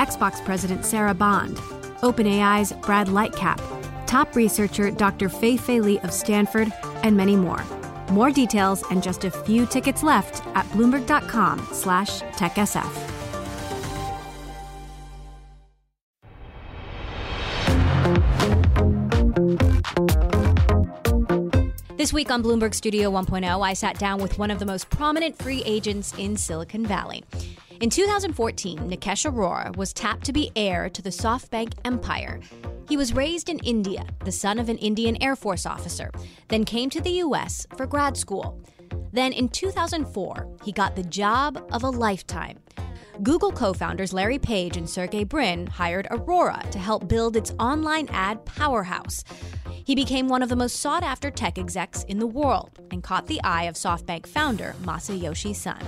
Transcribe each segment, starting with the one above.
Xbox President Sarah Bond, OpenAI's Brad Lightcap, top researcher Dr. Fei Fei Li of Stanford, and many more. More details and just a few tickets left at bloomberg.com slash techsf. This week on Bloomberg Studio 1.0, I sat down with one of the most prominent free agents in Silicon Valley. In 2014, Nikesh Arora was tapped to be heir to the SoftBank empire. He was raised in India, the son of an Indian Air Force officer, then came to the US for grad school. Then in 2004, he got the job of a lifetime. Google co founders Larry Page and Sergey Brin hired Arora to help build its online ad powerhouse. He became one of the most sought after tech execs in the world and caught the eye of SoftBank founder Masayoshi Son.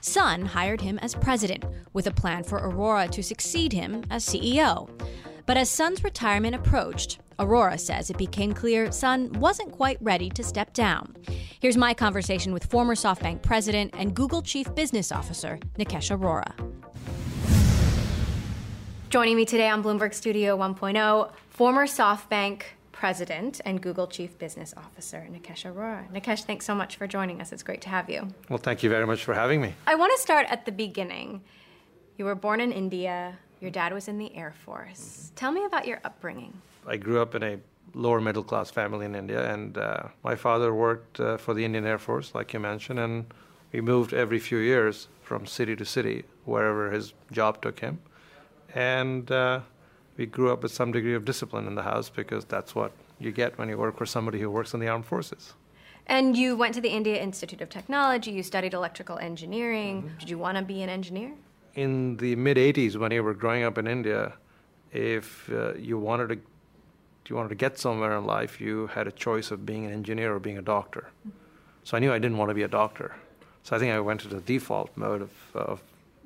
Son hired him as president, with a plan for Arora to succeed him as CEO. But as Son's retirement approached, Arora says it became clear Son wasn't quite ready to step down. Here's my conversation with former SoftBank president and Google chief business officer, Nikesh Arora. Joining me today on Bloomberg Studio 1.0, former SoftBank President and Google Chief Business Officer, Nikesh Arora. Nikesh, thanks so much for joining us. It's great to have you. Well, thank you very much for having me. I want to start at the beginning. You were born in India, your dad was in the Air Force. Mm-hmm. Tell me about your upbringing. I grew up in a lower middle class family in India, and uh, my father worked uh, for the Indian Air Force, like you mentioned, and we moved every few years from city to city, wherever his job took him. And uh, we grew up with some degree of discipline in the house because that's what you get when you work for somebody who works in the armed forces. And you went to the India Institute of Technology, you studied electrical engineering. Mm-hmm. Did you want to be an engineer? In the mid 80s, when you were growing up in India, if uh, you wanted to you wanted to get somewhere in life, you had a choice of being an engineer or being a doctor. Mm-hmm. So I knew I didn't want to be a doctor. So I think I went to the default mode of, of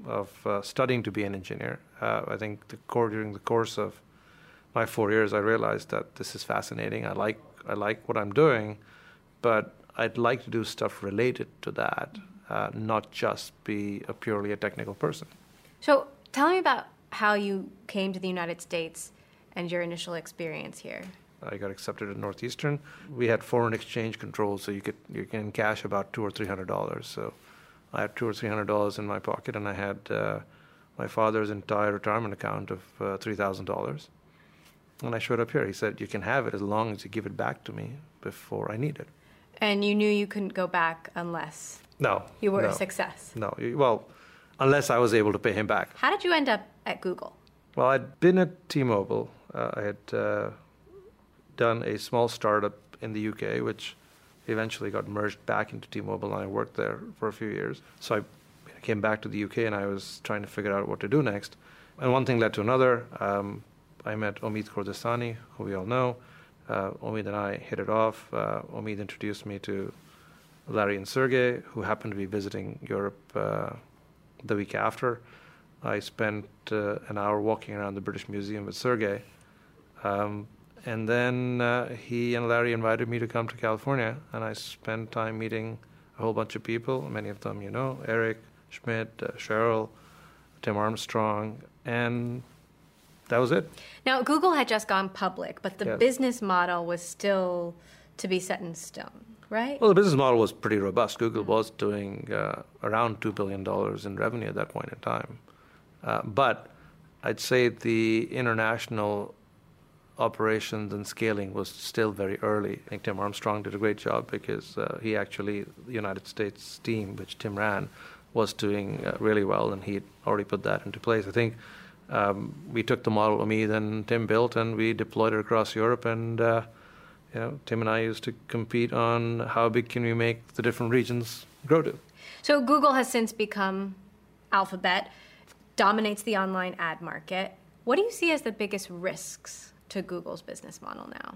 of uh, studying to be an engineer. Uh, I think the core, during the course of my four years, I realized that this is fascinating. I like I like what I'm doing, but I'd like to do stuff related to that, uh, not just be a purely a technical person. So tell me about how you came to the United States and your initial experience here. I got accepted at Northeastern. We had foreign exchange controls, so you could you can cash about two or three hundred dollars. So I had two or three hundred dollars in my pocket, and I had uh, my father's entire retirement account of uh, three thousand dollars. And I showed up here. He said, "You can have it as long as you give it back to me before I need it." And you knew you couldn't go back unless no you were no, a success. No, well, unless I was able to pay him back. How did you end up at Google? Well, I'd been at T-Mobile. Uh, I had uh, done a small startup in the UK, which eventually got merged back into T-Mobile, and I worked there for a few years. So I came back to the UK, and I was trying to figure out what to do next. And one thing led to another. Um, I met Omid Kordestani, who we all know. Uh, Omid and I hit it off. Uh, Omid introduced me to Larry and Sergey, who happened to be visiting Europe uh, the week after. I spent uh, an hour walking around the British Museum with Sergey. Um, and then uh, he and Larry invited me to come to California, and I spent time meeting a whole bunch of people, many of them you know Eric, Schmidt, uh, Sheryl, Tim Armstrong, and that was it. Now, Google had just gone public, but the yes. business model was still to be set in stone, right? Well, the business model was pretty robust. Google mm-hmm. was doing uh, around $2 billion in revenue at that point in time. Uh, but I'd say the international operations and scaling was still very early. I think Tim Armstrong did a great job because uh, he actually, the United States team, which Tim ran, was doing uh, really well, and he already put that into place. I think um, we took the model Omid and Tim built, and we deployed it across Europe. And uh, you know, Tim and I used to compete on how big can we make the different regions grow to. So Google has since become Alphabet, dominates the online ad market What do you see as the biggest risks to Google's business model now?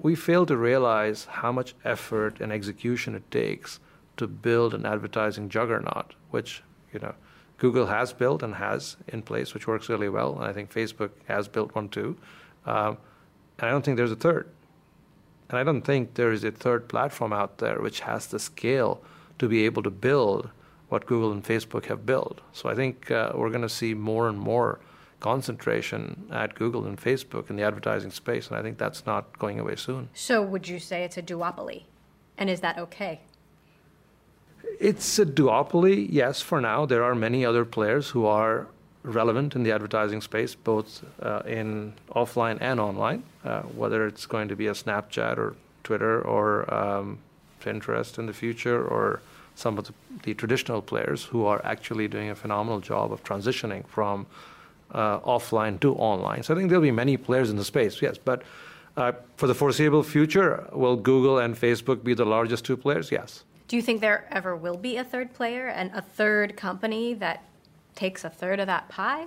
We fail to realize how much effort and execution it takes to build an advertising juggernaut, which, you know, Google has built and has in place, which works really well. And I think Facebook has built one too. Um, and I don't think there's a third. And I don't think there is a third platform out there which has the scale to be able to build what Google and Facebook have built. So I think uh, we're going to see more and more concentration at Google and Facebook in the advertising space, and I think that's not going away soon. So would you say it's a duopoly? And is that okay? It's a duopoly, yes, for now. There are many other players who are relevant in the advertising space, both uh, in offline and online, uh, whether it's going to be a Snapchat or Twitter or um, Pinterest in the future or some of the, the, traditional players who are actually doing a phenomenal job of transitioning from uh, offline to online. So I think there'll be many players in the space, yes. But uh, for the foreseeable future, will Google and Facebook be the largest two players? Yes. Do you think there ever will be a third player and a third company that takes a third of that pie?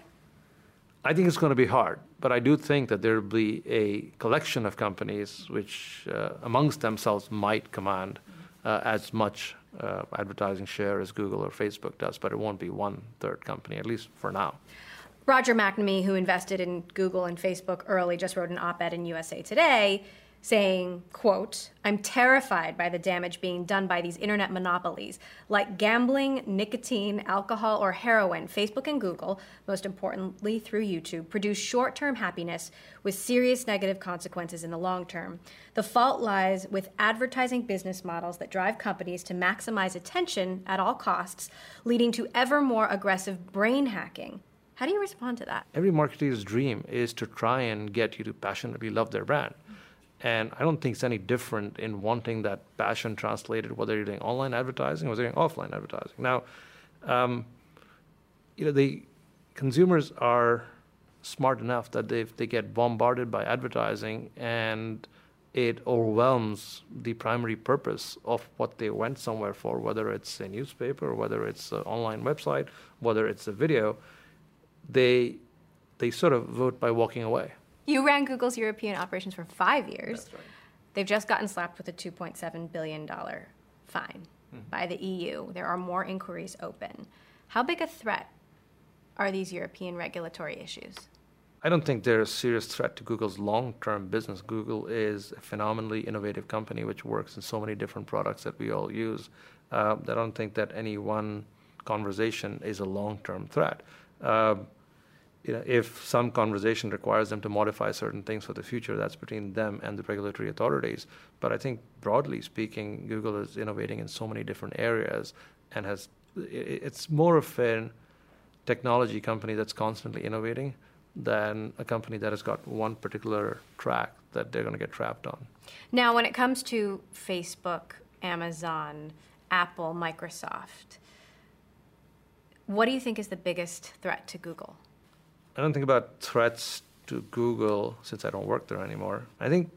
I think it's going to be hard, but I do think that there will be a collection of companies which, uh, amongst themselves, might command uh, as much uh, advertising share as Google or Facebook does, but it won't be one third company, at least for now. Roger McNamee, who invested in Google and Facebook early, just wrote an op ed in USA Today saying, quote, I'm terrified by the damage being done by these internet monopolies like gambling, nicotine, alcohol, or heroin. Facebook and Google, most importantly through YouTube, produce short term happiness with serious negative consequences in the long term. The fault lies with advertising business models that drive companies to maximize attention at all costs, leading to ever more aggressive brain hacking. How do you respond to that? Every marketer's dream is to try and get you to passionately love their brand. And I don't think it's any different in wanting that passion translated, whether you're doing online advertising or you're doing offline advertising. Now, um, you know, the consumers are smart enough that they, they get bombarded by advertising and it overwhelms the primary purpose of what they went somewhere for, whether it's a newspaper, whether it's an online website, whether it's a video. They, they sort of vote by walking away. You ran Google's European operations for five years. That's right. They've just gotten slapped with a $2.7 billion fine mm-hmm. by the EU. There are more inquiries open. How big a threat are these European regulatory issues? I don't think they're a serious threat to Google's long term business. Google is a phenomenally innovative company which works in so many different products that we all use. Uh, I don't think that any one conversation is a long term threat. Uh, you know, if some conversation requires them to modify certain things for the future, that's between them and the regulatory authorities. But I think broadly speaking, Google is innovating in so many different areas and has it's more of a technology company that's constantly innovating than a company that has got one particular track that they're going to get trapped on. Now, when it comes to Facebook, Amazon, Apple, Microsoft, what do you think is the biggest threat to Google? I don't think about threats to Google since I don't work there anymore. I think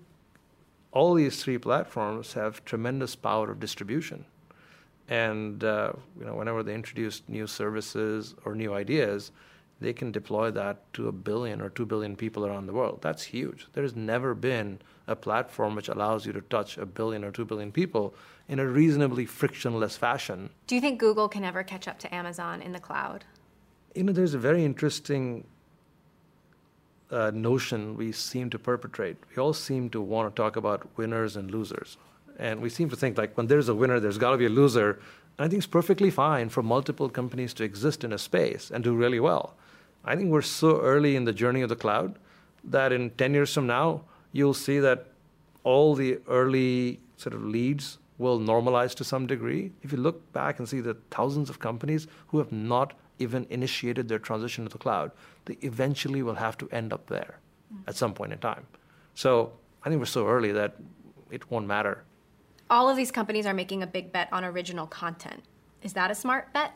all these three platforms have tremendous power of distribution. And uh, you know, whenever they introduce new services or new ideas, they can deploy that to a billion or two billion people around the world. That's huge. There has never been a platform which allows you to touch a billion or two billion people in a reasonably frictionless fashion. Do you think Google can ever catch up to Amazon in the cloud? You know, there's a very interesting uh, notion we seem to perpetrate. We all seem to want to talk about winners and losers. And we seem to think like when there's a winner, there's got to be a loser. And I think it's perfectly fine for multiple companies to exist in a space and do really well. I think we're so early in the journey of the cloud that in 10 years from now, you'll see that all the early sort of leads will normalize to some degree. If you look back and see the thousands of companies who have not even initiated their transition to the cloud, they eventually will have to end up there mm-hmm. at some point in time. So I think we're so early that it won't matter. All of these companies are making a big bet on original content. Is that a smart bet?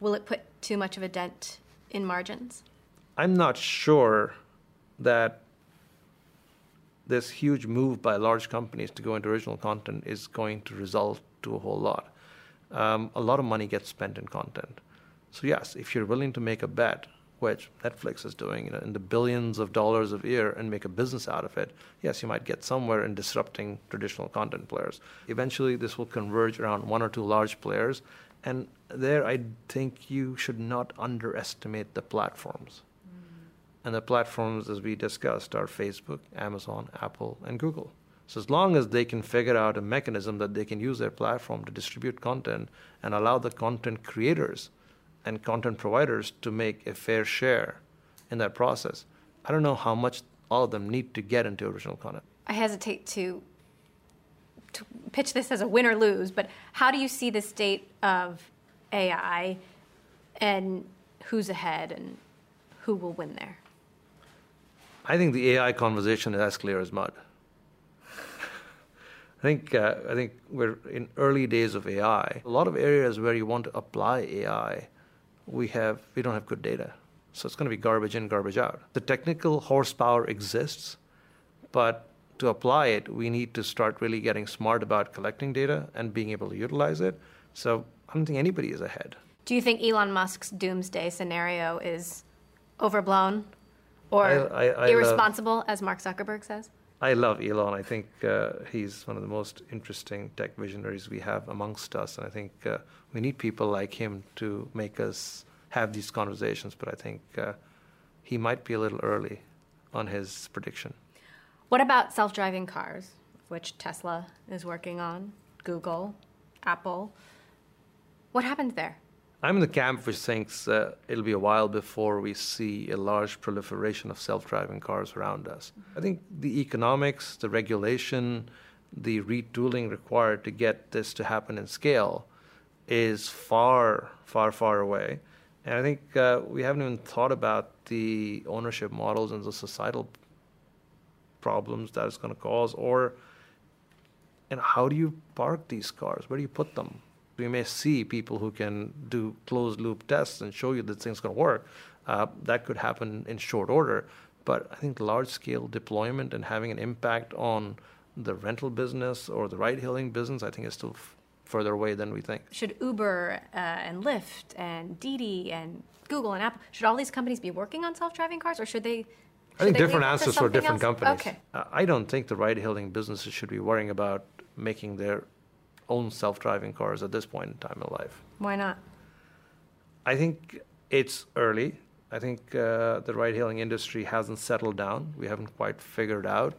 Will it put too much of a dent in margins? I'm not sure that this huge move by large companies to go into original content is going to result to a whole lot. Um, a lot of money gets spent in content. So yes, if you're willing to make a bet which Netflix is doing, you know, in the billions of dollars a year and make a business out of it, yes, you might get somewhere in disrupting traditional content players. Eventually, this will converge around one or two large players, and there I think you should not underestimate the platforms. Mm. And the platforms, as we discussed, are Facebook, Amazon, Apple, and Google. So as long as they can figure out a mechanism that they can use their platform to distribute content and allow the content creators and content providers to make a fair share in that process. I don't know how much all of them need to get into original content. I hesitate to, to pitch this as a win or lose, but how do you see the state of AI and who's ahead and who will win there? I think the AI conversation is as clear as mud. I think uh, I think we're in early days of AI. A lot of areas where you want to apply AI we have we don't have good data. So it's going to be garbage in, garbage out. The technical horsepower exists, but to apply it, we need to start really getting smart about collecting data and being able to utilize it. So I don't think anybody is ahead. Do you think Elon Musk's doomsday scenario is overblown or I, I, I irresponsible, love, as Mark Zuckerberg says? I love Elon. I think uh, he's one of the most interesting tech visionaries we have amongst us, and I think uh, we need people like him to make us have these conversations. But I think uh, he might be a little early on his prediction. What about self-driving cars, which Tesla is working on, Google, Apple? What happens there? I'm in the camp which thinks uh, it'll be a while before we see a large proliferation of self driving cars around us. I think the economics, the regulation, the retooling required to get this to happen in scale is far, far, far away. And I think uh, we haven't even thought about the ownership models and the societal problems that it's going to cause, or and how do you park these cars? Where do you put them? We may see people who can do closed loop tests and show you that things going to work. Uh, that could happen in short order. But I think large scale deployment and having an impact on the rental business or the ride hailing business, I think is still f- further away than we think. Should Uber uh, and Lyft and Didi and Google and Apple, should all these companies be working on self driving cars or should they? I think different answers for different else? companies. Okay. Uh, I don't think the ride hailing businesses should be worrying about making their own self-driving cars at this point in time in life. Why not? I think it's early. I think uh, the ride-hailing industry hasn't settled down. We haven't quite figured out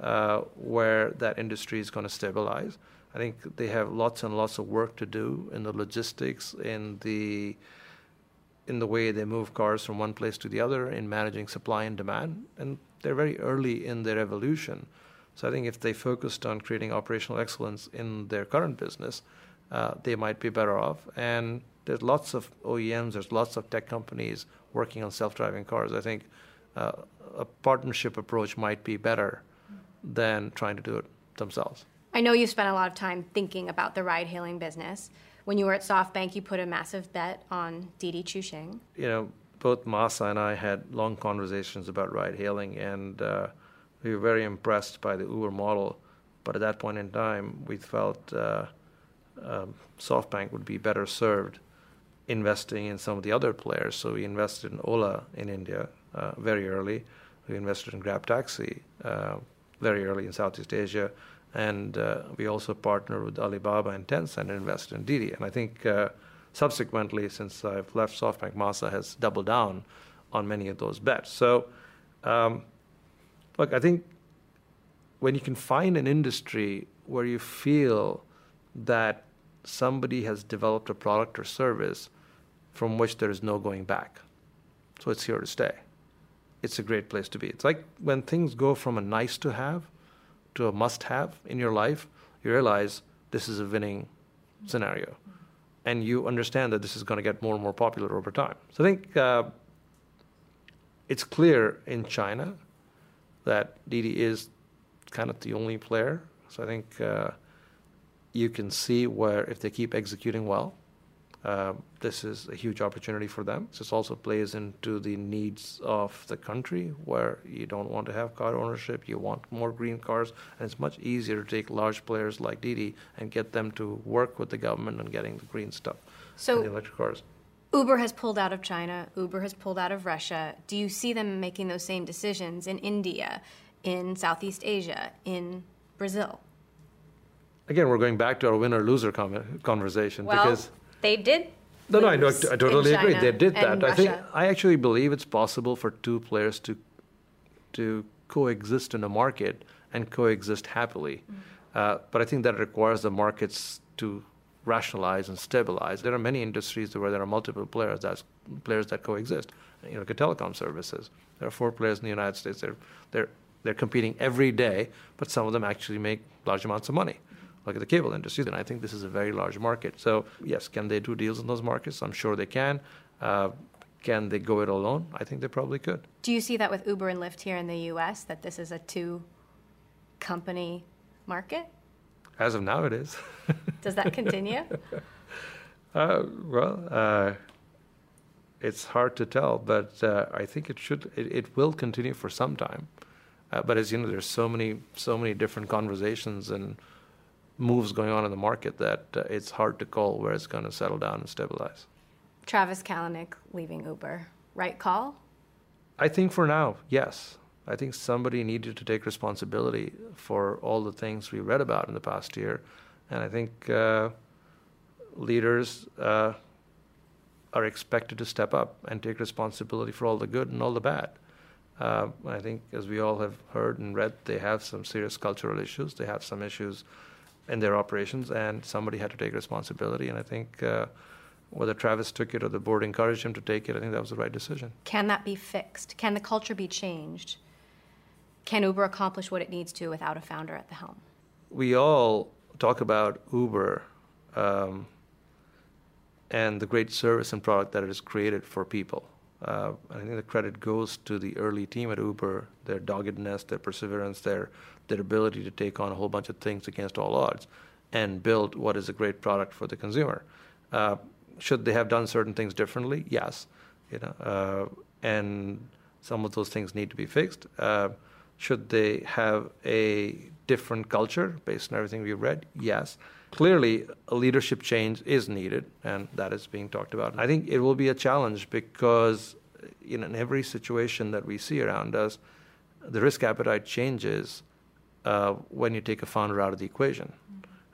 uh, where that industry is going to stabilize. I think they have lots and lots of work to do in the logistics, in the in the way they move cars from one place to the other, in managing supply and demand, and they're very early in their evolution. So I think if they focused on creating operational excellence in their current business, uh, they might be better off. And there's lots of OEMs, there's lots of tech companies working on self-driving cars. I think uh, a partnership approach might be better than trying to do it themselves. I know you spent a lot of time thinking about the ride-hailing business. When you were at SoftBank, you put a massive bet on Didi Chuxing. You know, both Masa and I had long conversations about ride-hailing, and uh, we were very impressed by the Uber model, but at that point in time, we felt uh, um, SoftBank would be better served investing in some of the other players. So we invested in Ola in India uh, very early. We invested in Grab Taxi uh, very early in Southeast Asia. And uh, we also partnered with Alibaba and Tencent and invested in Didi. And I think uh, subsequently, since I've left SoftBank, Masa has doubled down on many of those bets. So um, look, I think when you can find an industry where you feel that somebody has developed a product or service from which there is no going back, so it's here to stay. It's a great place to be. It's like when things go from a nice to have to a must have in your life, you realize this is a winning scenario. And you understand that this is going to get more and more popular over time. So I think uh, it's clear in China that Didi is kind of the only player. So I think uh, you can see where if they keep executing well, uh, this is a huge opportunity for them. This also plays into the needs of the country where you don't want to have car ownership, you want more green cars, and it's much easier to take large players like Didi and get them to work with the government on getting the green stuff so the electric cars. Uber has pulled out of China, Uber has pulled out of Russia. Do you see them making those same decisions in India, in Southeast Asia, in Brazil? Again, we're going back to our winner loser conversation well, because they did. No, no, I, I totally agree. They did that. I think I actually believe it's possible for two players to to coexist in a market and coexist happily. Mm-hmm. Uh, but I think that requires the markets to rationalize and stabilize. There are many industries where there are multiple players that's players that coexist. You know, like telecom services. There are four players in the United States. They're they're they're competing every day, but some of them actually make large amounts of money. Look at the cable industry. Then I think this is a very large market. So yes, can they do deals in those markets? I'm sure they can. Uh, can they go it alone? I think they probably could. Do you see that with Uber and Lyft here in the U.S. that this is a two company market? As of now, it is. Does that continue? uh, well, uh, it's hard to tell, but uh, I think it should. It, it, will continue for some time. Uh, but as you know, there's so many, so many different conversations and moves going on in the market that uh, it's hard to call where it's going to settle down and stabilize. Travis Kalanick leaving Uber, right call? I think for now, yes. I think somebody needed to take responsibility for all the things we read about in the past year. And I think uh, leaders uh, are expected to step up and take responsibility for all the good and all the bad. Uh, I think, as we all have heard and read, they have some serious cultural issues. They have some issues in their operations, and somebody had to take responsibility. And I think uh, whether Travis took it or the board encouraged him to take it, I think that was the right decision. Can that be fixed? Can the culture be changed? Can Uber accomplish what it needs to without a founder at the helm? We all talk about Uber um, and the great service and product that it has created for people. Uh, I think the credit goes to the early team at Uber, their doggedness, their perseverance, their their ability to take on a whole bunch of things against all odds and build what is a great product for the consumer. Uh, should they have done certain things differently? Yes, you know, uh, and some of those things need to be fixed. Should they have a different culture based on everything we've read? Yes. Clearly, a leadership change is needed, and that is being talked about. I think it will be a challenge because in every situation that we see around us, the risk appetite changes uh, when you take a founder out of the equation.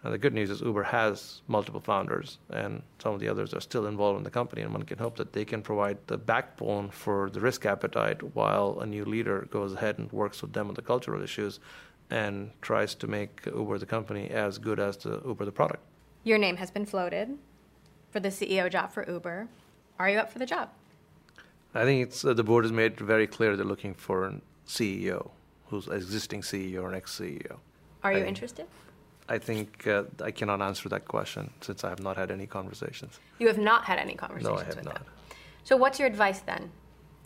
And the good news is Uber has multiple founders, and some of the others are still involved in the company, and one can hope that they can provide the backbone for the risk appetite while a new leader goes ahead and works with them on the cultural issues and tries to make Uber the company as good as the Uber the product. Your name has been floated for the CEO job for Uber. Are you up for the job? I think it's uh, the board has made very clear they're looking for a CEO who's an existing CEO or an ex-CEO. Are you interested? I think uh, I cannot answer that question since I have not had any conversations. You have not had any conversations. No, I have not. Them. So, what's your advice then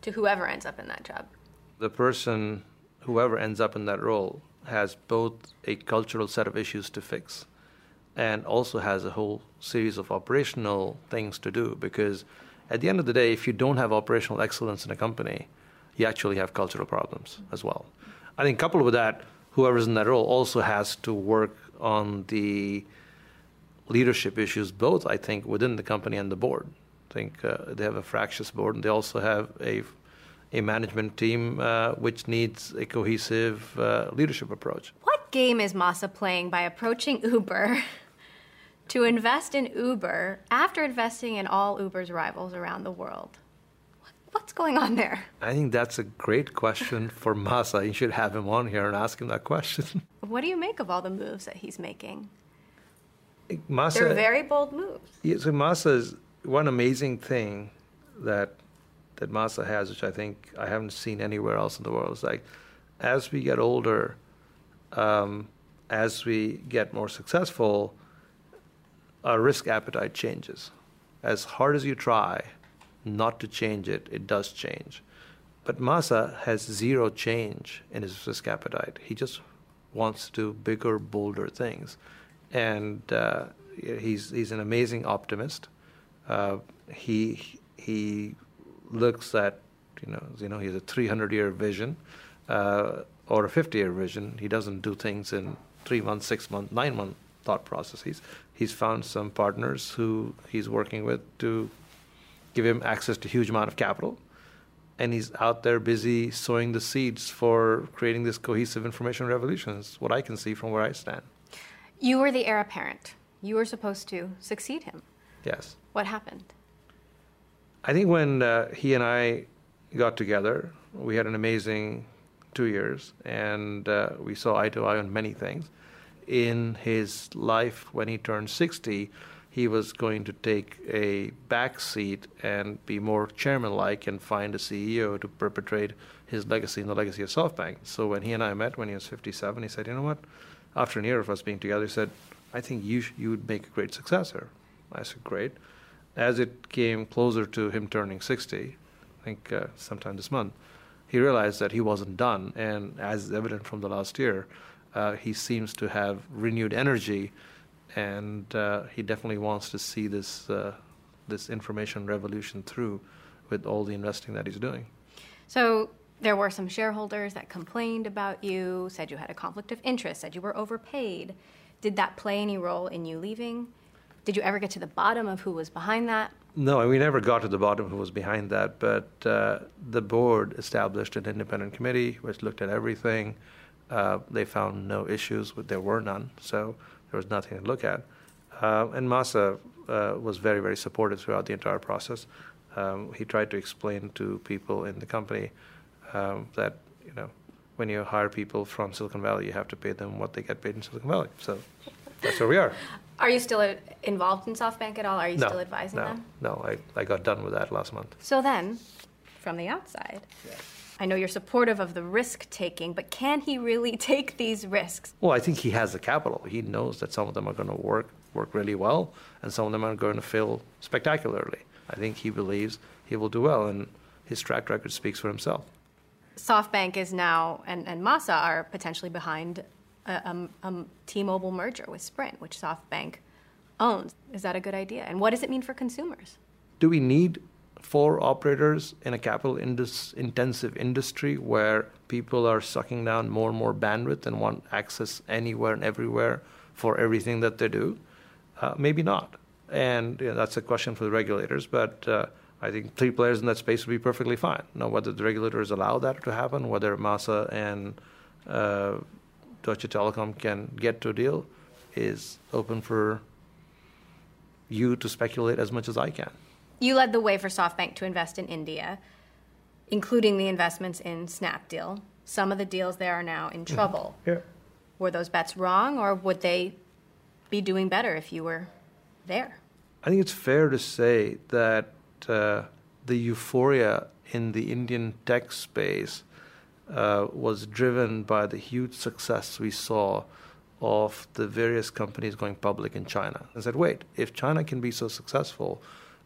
to whoever ends up in that job? The person, whoever ends up in that role, has both a cultural set of issues to fix and also has a whole series of operational things to do because at the end of the day, if you don't have operational excellence in a company, you actually have cultural problems as well. I think coupled with that, whoever's in that role also has to work on the leadership issues, both I think within the company and the board. I think uh, they have a fractious board, and they also have a a management team uh, which needs a cohesive uh, leadership approach. What game is Masa playing by approaching Uber to invest in Uber after investing in all Uber's rivals around the world? What's going on there? I think that's a great question for Masa. You should have him on here and ask him that question. What do you make of all the moves that he's making? Masa, They're very bold moves. Yeah, so Masa's one amazing thing that that Masa has, which I think I haven't seen anywhere else in the world, is like as we get older, um, as we get more successful, our risk appetite changes. As hard as you try, not to change it, it does change. But Masa has zero change in his risk appetite. He just wants to do bigger, bolder things. And uh, he's, he's an amazing optimist. Uh, he, he looks at, you know, you know, he has a 300 year vision uh, or a 50 year vision. He doesn't do things in three months, six months, nine month thought processes. He's found some partners who he's working with to give him access to a huge amount of capital, and he's out there busy sowing the seeds for creating this cohesive information revolution. Is what I can see from where I stand. You were the heir apparent. You were supposed to succeed him. Yes. What happened? I think when uh, he and I got together, we had an amazing two years, and uh, we saw eye to eye on many things. In his life, when he turned 60, he was going to take a back seat and be more chairman like and find a CEO to perpetrate his legacy and the legacy of SoftBank. So when he and I met when he was 57, he said, You know what? After a year of us being together, he said, I think you, sh- you would make a great successor. I said, Great. As it came closer to him turning 60, I think uh, sometime this month, he realized that he wasn't done. And as is evident from the last year, uh, he seems to have renewed energy and uh, he definitely wants to see this uh, this information revolution through with all the investing that he's doing. So there were some shareholders that complained about you, said you had a conflict of interest, said you were overpaid. Did that play any role in you leaving? Did you ever get to the bottom of who was behind that? No, we never got to the bottom of who was behind that, but uh, the board established an independent committee which looked at everything. Uh, they found no issues, with, there were none. So there was nothing to look at. Uh, and Masa uh, was very, very supportive throughout the entire process. Um, he tried to explain to people in the company um, that you know when you hire people from Silicon Valley, you have to pay them what they get paid in Silicon Valley. So that's where we are. Are you still uh, involved in SoftBank at all? Are you no, still advising no, them? No, I, I got done with that last month. So then, from the outside, yeah. I know you're supportive of the risk taking, but can he really take these risks? Well, I think he has the capital. He knows that some of them are going to work work really well, and some of them are going to fail spectacularly. I think he believes he will do well, and his track record speaks for himself. SoftBank is now, and, and Masa are potentially behind a, a, a T-Mobile merger with Sprint, which SoftBank owns. Is that a good idea? And what does it mean for consumers? Do we need four operators in a capital indus- intensive industry where people are sucking down more and more bandwidth and want access anywhere and everywhere for everything that they do? Uh, maybe not. And you know, that's a question for the regulators, but uh, I think three players in that space would be perfectly fine. Now, whether the regulators allow that to happen, whether Masa and uh, Deutsche Telekom can get to a deal, is open for you to speculate as much as I can. You led the way for SoftBank to invest in India, including the investments in Snapdeal. Some of the deals there are now in mm-hmm. trouble. Yeah. Were those bets wrong, or would they be doing better if you were there? I think it's fair to say that uh, the euphoria in the Indian tech space uh, was driven by the huge success we saw of the various companies going public in China. I said, wait, if China can be so successful,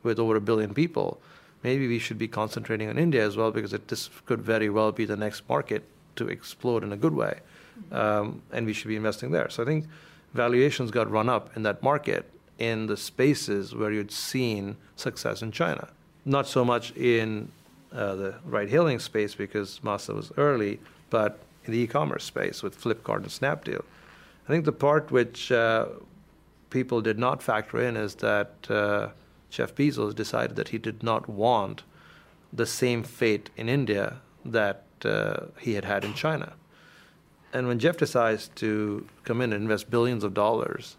with over a billion people, maybe we should be concentrating on India as well because it, this could very well be the next market to explode in a good way. Um, and we should be investing there. So I think valuations got run up in that market in the spaces where you'd seen success in China. Not so much in uh, the ride hailing space because Masa was early, but in the e commerce space with Flipkart and Snapdeal. I think the part which uh, people did not factor in is that. Uh, Jeff Bezos decided that he did not want the same fate in India that uh, he had had in China. And when Jeff decides to come in and invest billions of dollars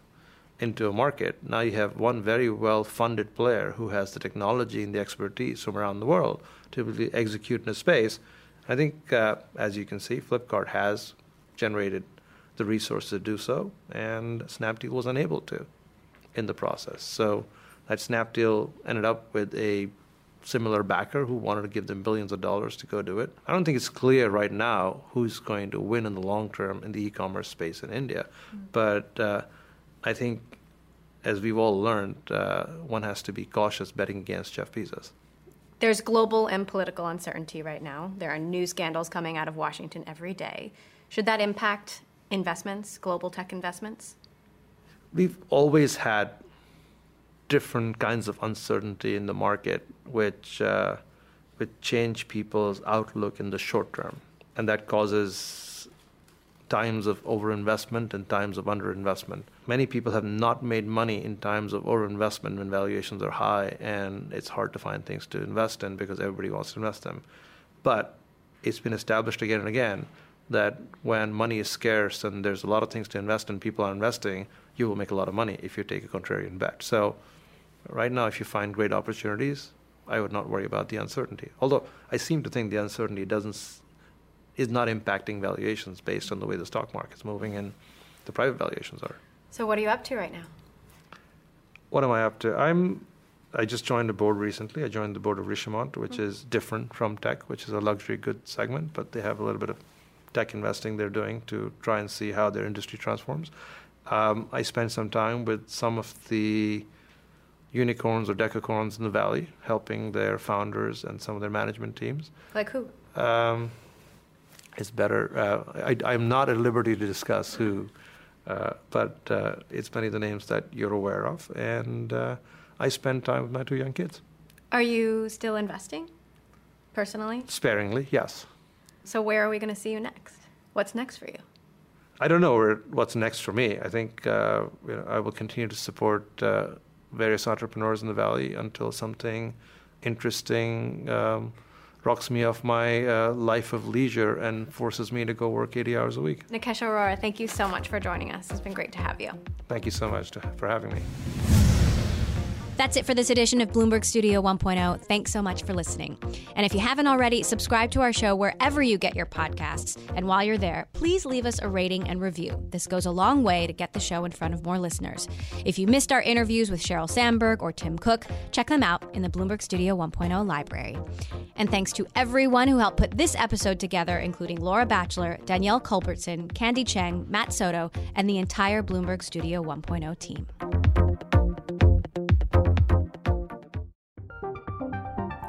into a market, now you have one very well funded player who has the technology and the expertise from around the world to really execute in a space. I think, uh, as you can see, Flipkart has generated the resources to do so, and Snapdeal was unable to in the process. So that Snapdeal ended up with a similar backer who wanted to give them billions of dollars to go do it. I don't think it's clear right now who's going to win in the long term in the e-commerce space in India, mm-hmm. but uh, I think, as we've all learned, uh, one has to be cautious betting against Jeff Bezos. There's global and political uncertainty right now. There are new scandals coming out of Washington every day. Should that impact investments, global tech investments? We've always had different kinds of uncertainty in the market, which uh, which change people's outlook in the short term, and that causes times of overinvestment and times of underinvestment. Many people have not made money in times of overinvestment when valuations are high and it's hard to find things to invest in because everybody wants to invest them. But it's been established again and again that when money is scarce and there's a lot of things to invest in, people are investing, you will make a lot of money if you take a contrarian bet. So, right now, if you find great opportunities, I would not worry about the uncertainty. Although I seem to think the uncertainty doesn't is not impacting valuations based on the way the stock market's moving and the private valuations are. So, what are you up to right now? What am I up to? I'm. I just joined the board recently. I joined the board of Richemont, which mm-hmm. is different from tech, which is a luxury goods segment, but they have a little bit of tech investing they're doing to try and see how their industry transforms. Um, I spent some time with some of the unicorns or decacorns in the valley, helping their founders and some of their management teams. Like who? Um, it's better. Uh, I, am not at liberty to discuss who, uh, but uh, it's many of the names that you're aware of. And uh, I spend time with my two young kids. Are you still investing personally? Sparingly, yes. So, where are we going to see you next? What's next for you? I don't know what's next for me. I think uh, you know, I will continue to support uh, various entrepreneurs in the valley until something interesting. Um, rocks me off my uh, life of leisure and forces me to go work 80 hours a week. Nikesh Arora, thank you so much for joining us. It's been great to have you. Thank you so much to, for having me. That's it for this edition of Bloomberg Studio 1.0. Thanks so much for listening. And if you haven't already, subscribe to our show wherever you get your podcasts. And while you're there, please leave us a rating and review. This goes a long way to get the show in front of more listeners. If you missed our interviews with Sheryl Sandberg or Tim Cook, check them out in the Bloomberg Studio 1.0 library. And thanks to everyone who helped put this episode together, including Laura Batchelor, Danielle Culbertson, Candy Cheng, Matt Soto, and the entire Bloomberg Studio 1.0 team.